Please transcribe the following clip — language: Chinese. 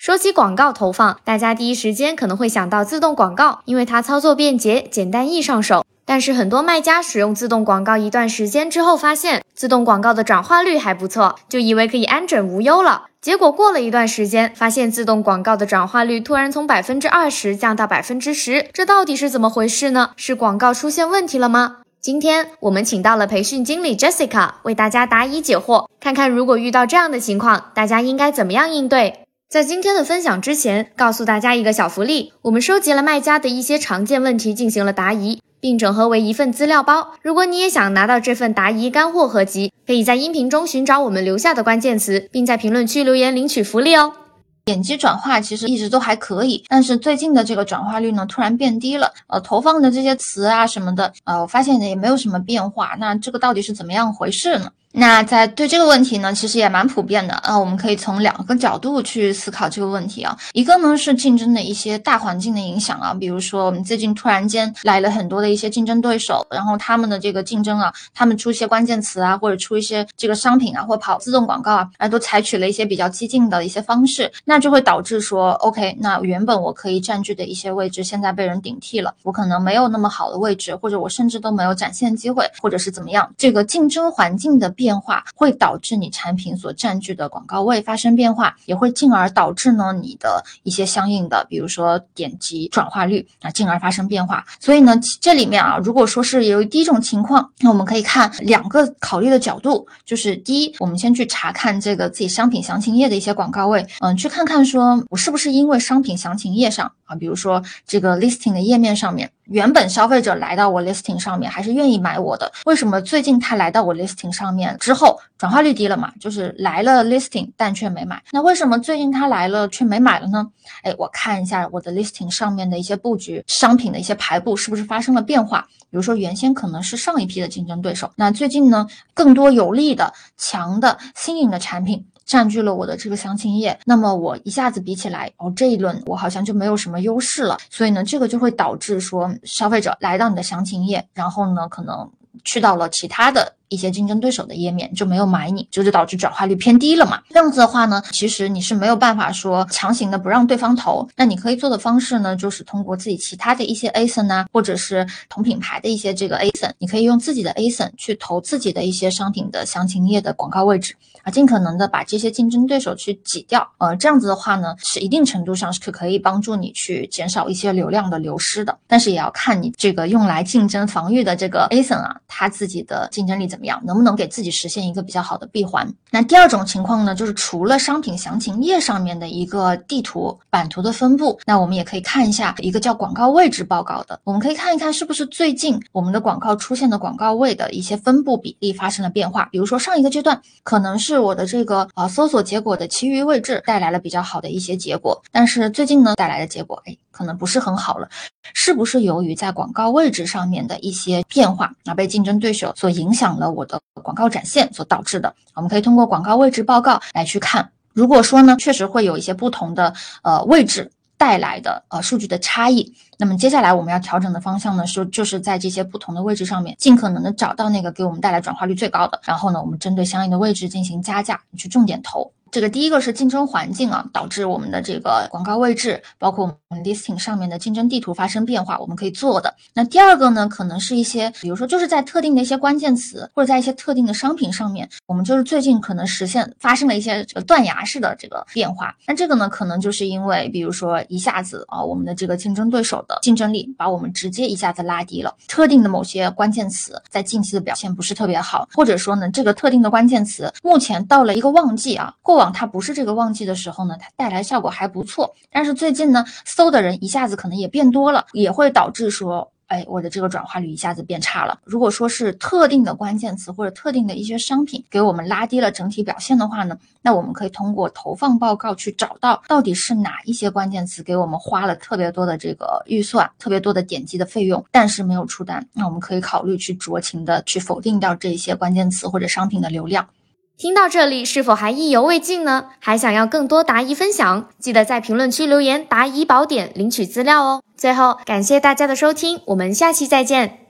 说起广告投放，大家第一时间可能会想到自动广告，因为它操作便捷、简单易上手。但是很多卖家使用自动广告一段时间之后，发现自动广告的转化率还不错，就以为可以安枕无忧了。结果过了一段时间，发现自动广告的转化率突然从百分之二十降到百分之十，这到底是怎么回事呢？是广告出现问题了吗？今天我们请到了培训经理 Jessica 为大家答疑解惑，看看如果遇到这样的情况，大家应该怎么样应对。在今天的分享之前，告诉大家一个小福利：我们收集了卖家的一些常见问题，进行了答疑，并整合为一份资料包。如果你也想拿到这份答疑干货合集，可以在音频中寻找我们留下的关键词，并在评论区留言领取福利哦。点击转化其实一直都还可以，但是最近的这个转化率呢突然变低了。呃，投放的这些词啊什么的，呃，我发现呢也没有什么变化。那这个到底是怎么样回事呢？那在对这个问题呢，其实也蛮普遍的啊。我们可以从两个角度去思考这个问题啊。一个呢是竞争的一些大环境的影响啊，比如说我们最近突然间来了很多的一些竞争对手，然后他们的这个竞争啊，他们出一些关键词啊，或者出一些这个商品啊，或跑自动广告啊，啊，都采取了一些比较激进的一些方式，那就会导致说，OK，那原本我可以占据的一些位置，现在被人顶替了，我可能没有那么好的位置，或者我甚至都没有展现机会，或者是怎么样，这个竞争环境的。变化会导致你产品所占据的广告位发生变化，也会进而导致呢你的一些相应的，比如说点击转化率啊，进而发生变化。所以呢，这里面啊，如果说是有第一种情况，那我们可以看两个考虑的角度，就是第一，我们先去查看这个自己商品详情页的一些广告位，嗯，去看看说我是不是因为商品详情页上啊，比如说这个 listing 的页面上面。原本消费者来到我 listing 上面还是愿意买我的，为什么最近他来到我 listing 上面之后转化率低了嘛？就是来了 listing 但却没买。那为什么最近他来了却没买了呢？哎，我看一下我的 listing 上面的一些布局，商品的一些排布是不是发生了变化？比如说原先可能是上一批的竞争对手，那最近呢更多有利的、强的、新颖的产品。占据了我的这个详情页，那么我一下子比起来，哦，这一轮我好像就没有什么优势了，所以呢，这个就会导致说消费者来到你的详情页，然后呢，可能去到了其他的。一些竞争对手的页面就没有买你，这就导致转化率偏低了嘛。这样子的话呢，其实你是没有办法说强行的不让对方投。那你可以做的方式呢，就是通过自己其他的一些 ASIN 啊，或者是同品牌的一些这个 ASIN，你可以用自己的 ASIN 去投自己的一些商品的详情页的广告位置啊，尽可能的把这些竞争对手去挤掉。呃，这样子的话呢，是一定程度上是可以帮助你去减少一些流量的流失的。但是也要看你这个用来竞争防御的这个 ASIN 啊，它自己的竞争力怎。怎么样？能不能给自己实现一个比较好的闭环？那第二种情况呢，就是除了商品详情页上面的一个地图版图的分布，那我们也可以看一下一个叫广告位置报告的。我们可以看一看是不是最近我们的广告出现的广告位的一些分布比例发生了变化。比如说上一个阶段可能是我的这个啊搜索结果的其余位置带来了比较好的一些结果，但是最近呢带来的结果哎可能不是很好了，是不是由于在广告位置上面的一些变化啊被竞争对手所影响了？我的广告展现所导致的，我们可以通过广告位置报告来去看。如果说呢，确实会有一些不同的呃位置带来的呃数据的差异，那么接下来我们要调整的方向呢，是就是在这些不同的位置上面，尽可能的找到那个给我们带来转化率最高的，然后呢，我们针对相应的位置进行加价，去重点投。这个第一个是竞争环境啊，导致我们的这个广告位置，包括我们 listing 上面的竞争地图发生变化，我们可以做的。那第二个呢，可能是一些，比如说就是在特定的一些关键词，或者在一些特定的商品上面，我们就是最近可能实现发生了一些这个断崖式的这个变化。那这个呢，可能就是因为，比如说一下子啊，我们的这个竞争对手的竞争力把我们直接一下子拉低了，特定的某些关键词在近期的表现不是特别好，或者说呢，这个特定的关键词目前到了一个旺季啊，过。往它不是这个旺季的时候呢，它带来效果还不错。但是最近呢，搜的人一下子可能也变多了，也会导致说，哎，我的这个转化率一下子变差了。如果说是特定的关键词或者特定的一些商品给我们拉低了整体表现的话呢，那我们可以通过投放报告去找到到底是哪一些关键词给我们花了特别多的这个预算，特别多的点击的费用，但是没有出单。那我们可以考虑去酌情的去否定掉这些关键词或者商品的流量。听到这里，是否还意犹未尽呢？还想要更多答疑分享？记得在评论区留言“答疑宝典”领取资料哦。最后，感谢大家的收听，我们下期再见。